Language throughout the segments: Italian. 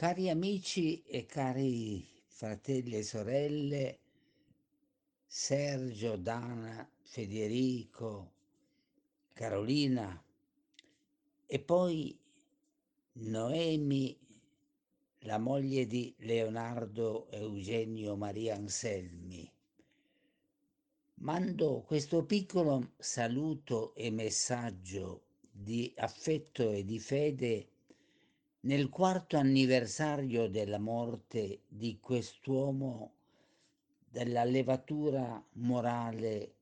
Cari amici e cari fratelli e sorelle, Sergio, Dana, Federico, Carolina e poi Noemi, la moglie di Leonardo Eugenio Maria Anselmi. Mando questo piccolo saluto e messaggio di affetto e di fede nel quarto anniversario della morte di quest'uomo della levatura morale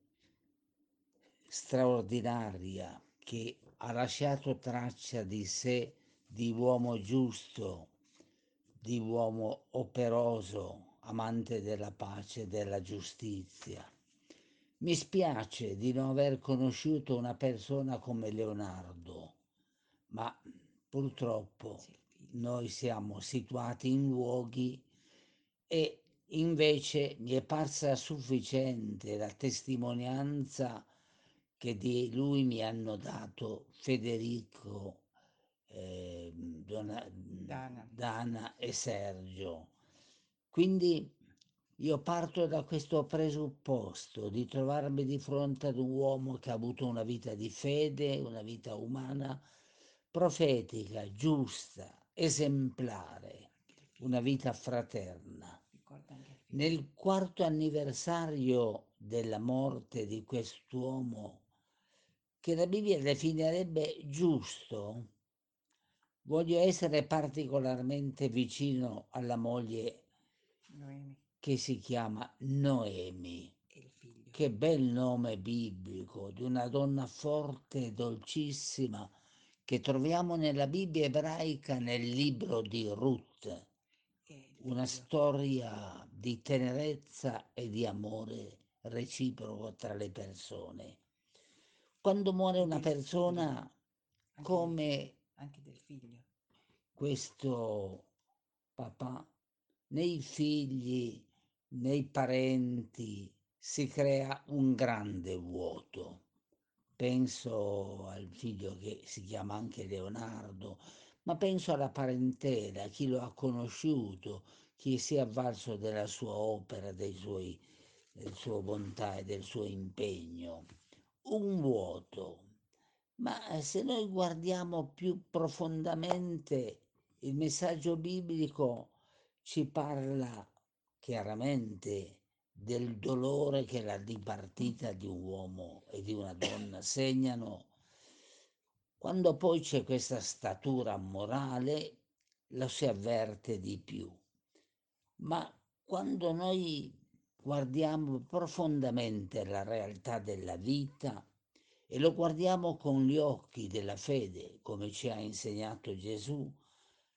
straordinaria che ha lasciato traccia di sé di uomo giusto, di uomo operoso, amante della pace e della giustizia. Mi spiace di non aver conosciuto una persona come Leonardo, ma purtroppo noi siamo situati in luoghi e invece mi è parsa sufficiente la testimonianza che di lui mi hanno dato Federico, eh, Dona, Dana. Dana e Sergio. Quindi io parto da questo presupposto di trovarmi di fronte ad un uomo che ha avuto una vita di fede, una vita umana, profetica, giusta, esemplare, una vita fraterna. Nel quarto anniversario della morte di quest'uomo, che la Bibbia definirebbe giusto, voglio essere particolarmente vicino alla moglie Noemi. che si chiama Noemi. Che bel nome biblico di una donna forte e dolcissima che troviamo nella Bibbia ebraica nel libro di Ruth, una storia di tenerezza e di amore reciproco tra le persone. Quando muore una persona come anche del figlio. questo papà, nei figli, nei parenti si crea un grande vuoto penso al figlio che si chiama anche Leonardo, ma penso alla parentela, chi lo ha conosciuto, chi si è avvalso della sua opera, suoi, del suo bontà e del suo impegno. Un vuoto. Ma se noi guardiamo più profondamente, il messaggio biblico ci parla chiaramente del dolore che la dipartita di un uomo e di una donna segnano, quando poi c'è questa statura morale lo si avverte di più. Ma quando noi guardiamo profondamente la realtà della vita e lo guardiamo con gli occhi della fede, come ci ha insegnato Gesù,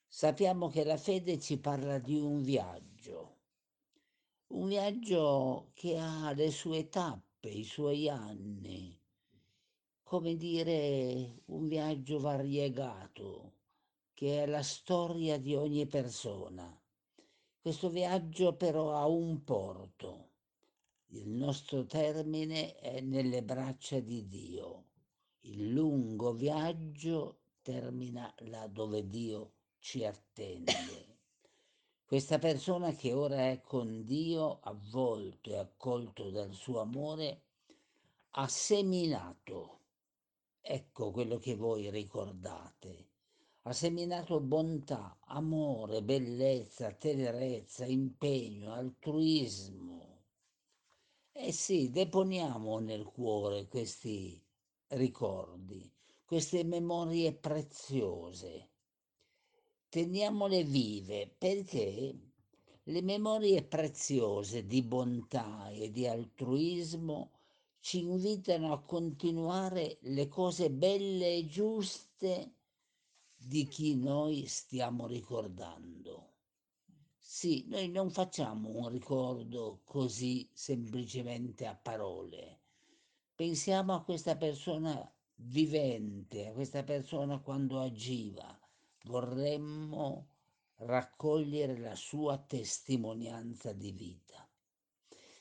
sappiamo che la fede ci parla di un viaggio un viaggio che ha le sue tappe, i suoi anni, come dire un viaggio variegato, che è la storia di ogni persona. Questo viaggio però ha un porto. Il nostro termine è nelle braccia di Dio. Il lungo viaggio termina là dove Dio ci attende. Questa persona che ora è con Dio, avvolto e accolto dal suo amore, ha seminato, ecco quello che voi ricordate, ha seminato bontà, amore, bellezza, tenerezza, impegno, altruismo. Eh sì, deponiamo nel cuore questi ricordi, queste memorie preziose teniamole vive perché le memorie preziose di bontà e di altruismo ci invitano a continuare le cose belle e giuste di chi noi stiamo ricordando. Sì, noi non facciamo un ricordo così semplicemente a parole. Pensiamo a questa persona vivente, a questa persona quando agiva, vorremmo raccogliere la sua testimonianza di vita.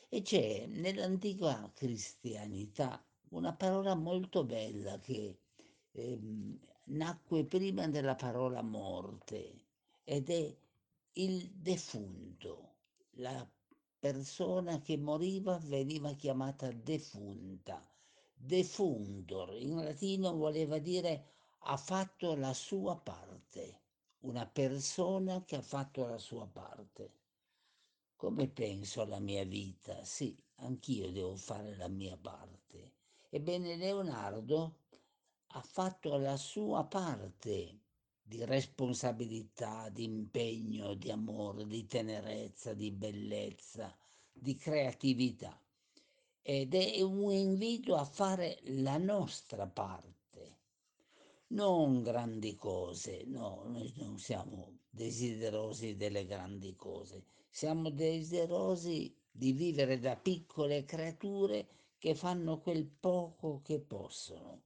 E c'è nell'antica cristianità una parola molto bella che eh, nacque prima della parola morte ed è il defunto, la persona che moriva veniva chiamata defunta. Defunctor in latino voleva dire ha fatto la sua parte, una persona che ha fatto la sua parte. Come penso alla mia vita? Sì, anch'io devo fare la mia parte. Ebbene, Leonardo ha fatto la sua parte di responsabilità, di impegno, di amore, di tenerezza, di bellezza, di creatività. Ed è un invito a fare la nostra parte. Non grandi cose, no, noi non siamo desiderosi delle grandi cose, siamo desiderosi di vivere da piccole creature che fanno quel poco che possono.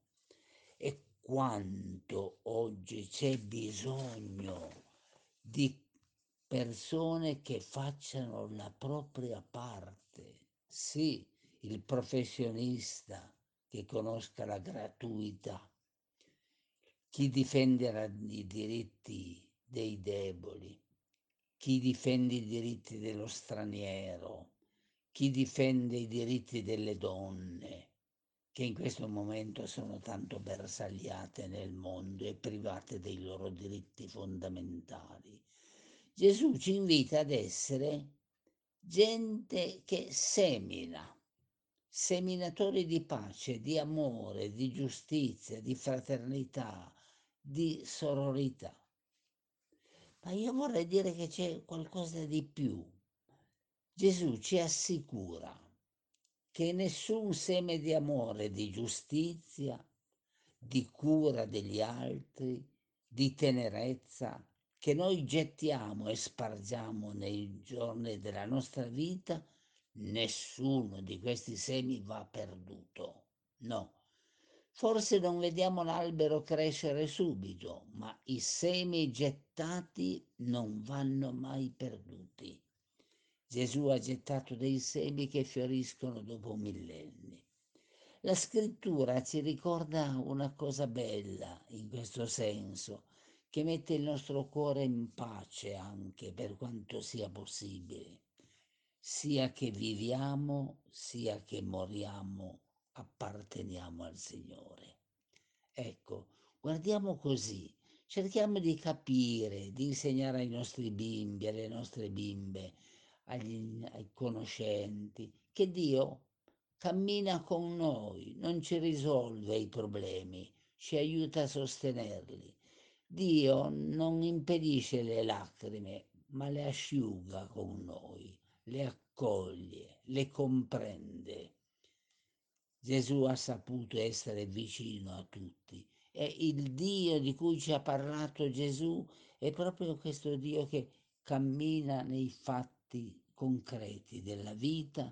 E quanto oggi c'è bisogno di persone che facciano la propria parte. Sì, il professionista che conosca la gratuità, chi difende i diritti dei deboli, chi difende i diritti dello straniero, chi difende i diritti delle donne, che in questo momento sono tanto bersagliate nel mondo e private dei loro diritti fondamentali. Gesù ci invita ad essere gente che semina, seminatori di pace, di amore, di giustizia, di fraternità, di sororità. Ma io vorrei dire che c'è qualcosa di più. Gesù ci assicura che nessun seme di amore, di giustizia, di cura degli altri, di tenerezza che noi gettiamo e spargiamo nei giorni della nostra vita, nessuno di questi semi va perduto. No. Forse non vediamo l'albero crescere subito, ma i semi gettati non vanno mai perduti. Gesù ha gettato dei semi che fioriscono dopo millenni. La scrittura ci ricorda una cosa bella in questo senso, che mette il nostro cuore in pace anche per quanto sia possibile. Sia che viviamo, sia che moriamo, apparteniamo al Signore. Ecco, guardiamo così, cerchiamo di capire, di insegnare ai nostri bimbi, alle nostre bimbe, agli, ai conoscenti, che Dio cammina con noi, non ci risolve i problemi, ci aiuta a sostenerli. Dio non impedisce le lacrime, ma le asciuga con noi, le accoglie, le comprende. Gesù ha saputo essere vicino a tutti e il Dio di cui ci ha parlato Gesù è proprio questo Dio che cammina nei fatti concreti della vita,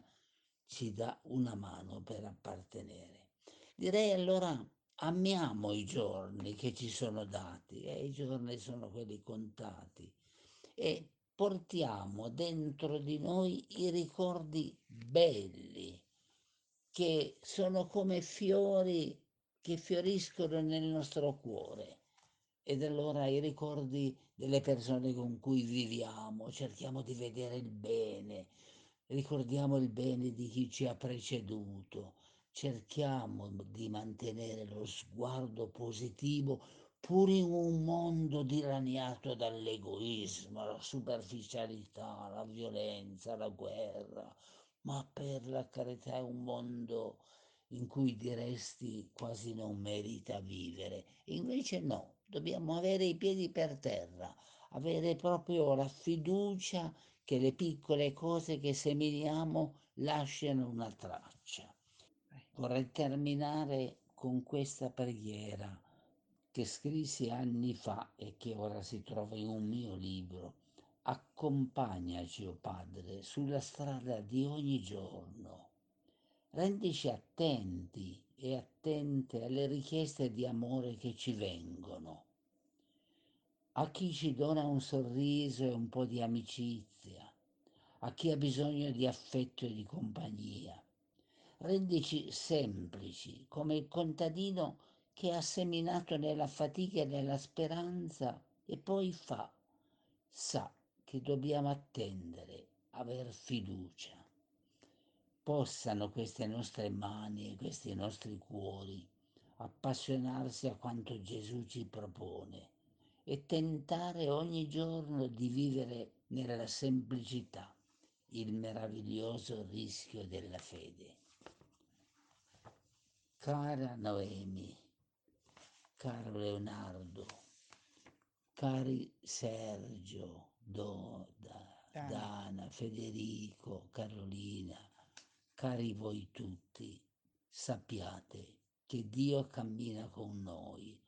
ci dà una mano per appartenere. Direi allora amiamo i giorni che ci sono dati e i giorni sono quelli contati e portiamo dentro di noi i ricordi belli che sono come fiori che fioriscono nel nostro cuore. Ed allora i ricordi delle persone con cui viviamo, cerchiamo di vedere il bene, ricordiamo il bene di chi ci ha preceduto, cerchiamo di mantenere lo sguardo positivo pur in un mondo dilaniato dall'egoismo, la superficialità, la violenza, la guerra, ma per la carità è un mondo in cui diresti quasi non merita vivere. Invece no, dobbiamo avere i piedi per terra, avere proprio la fiducia che le piccole cose che seminiamo lasciano una traccia. Vorrei terminare con questa preghiera che scrissi anni fa e che ora si trova in un mio libro Accompagnaci, o oh Padre, sulla strada di ogni giorno. Rendici attenti e attente alle richieste di amore che ci vengono. A chi ci dona un sorriso e un po' di amicizia, a chi ha bisogno di affetto e di compagnia. Rendici semplici, come il contadino che ha seminato nella fatica e nella speranza e poi fa, sa che dobbiamo attendere, aver fiducia. Possano queste nostre mani e questi nostri cuori appassionarsi a quanto Gesù ci propone e tentare ogni giorno di vivere nella semplicità il meraviglioso rischio della fede. Cara Noemi, caro Leonardo, cari Sergio, Doda, Dana. Dana, Federico, Carolina, cari voi tutti, sappiate che Dio cammina con noi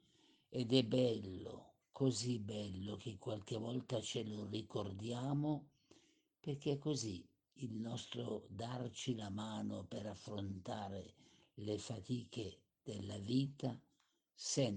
ed è bello, così bello che qualche volta ce lo ricordiamo perché così il nostro darci la mano per affrontare le fatiche della vita senza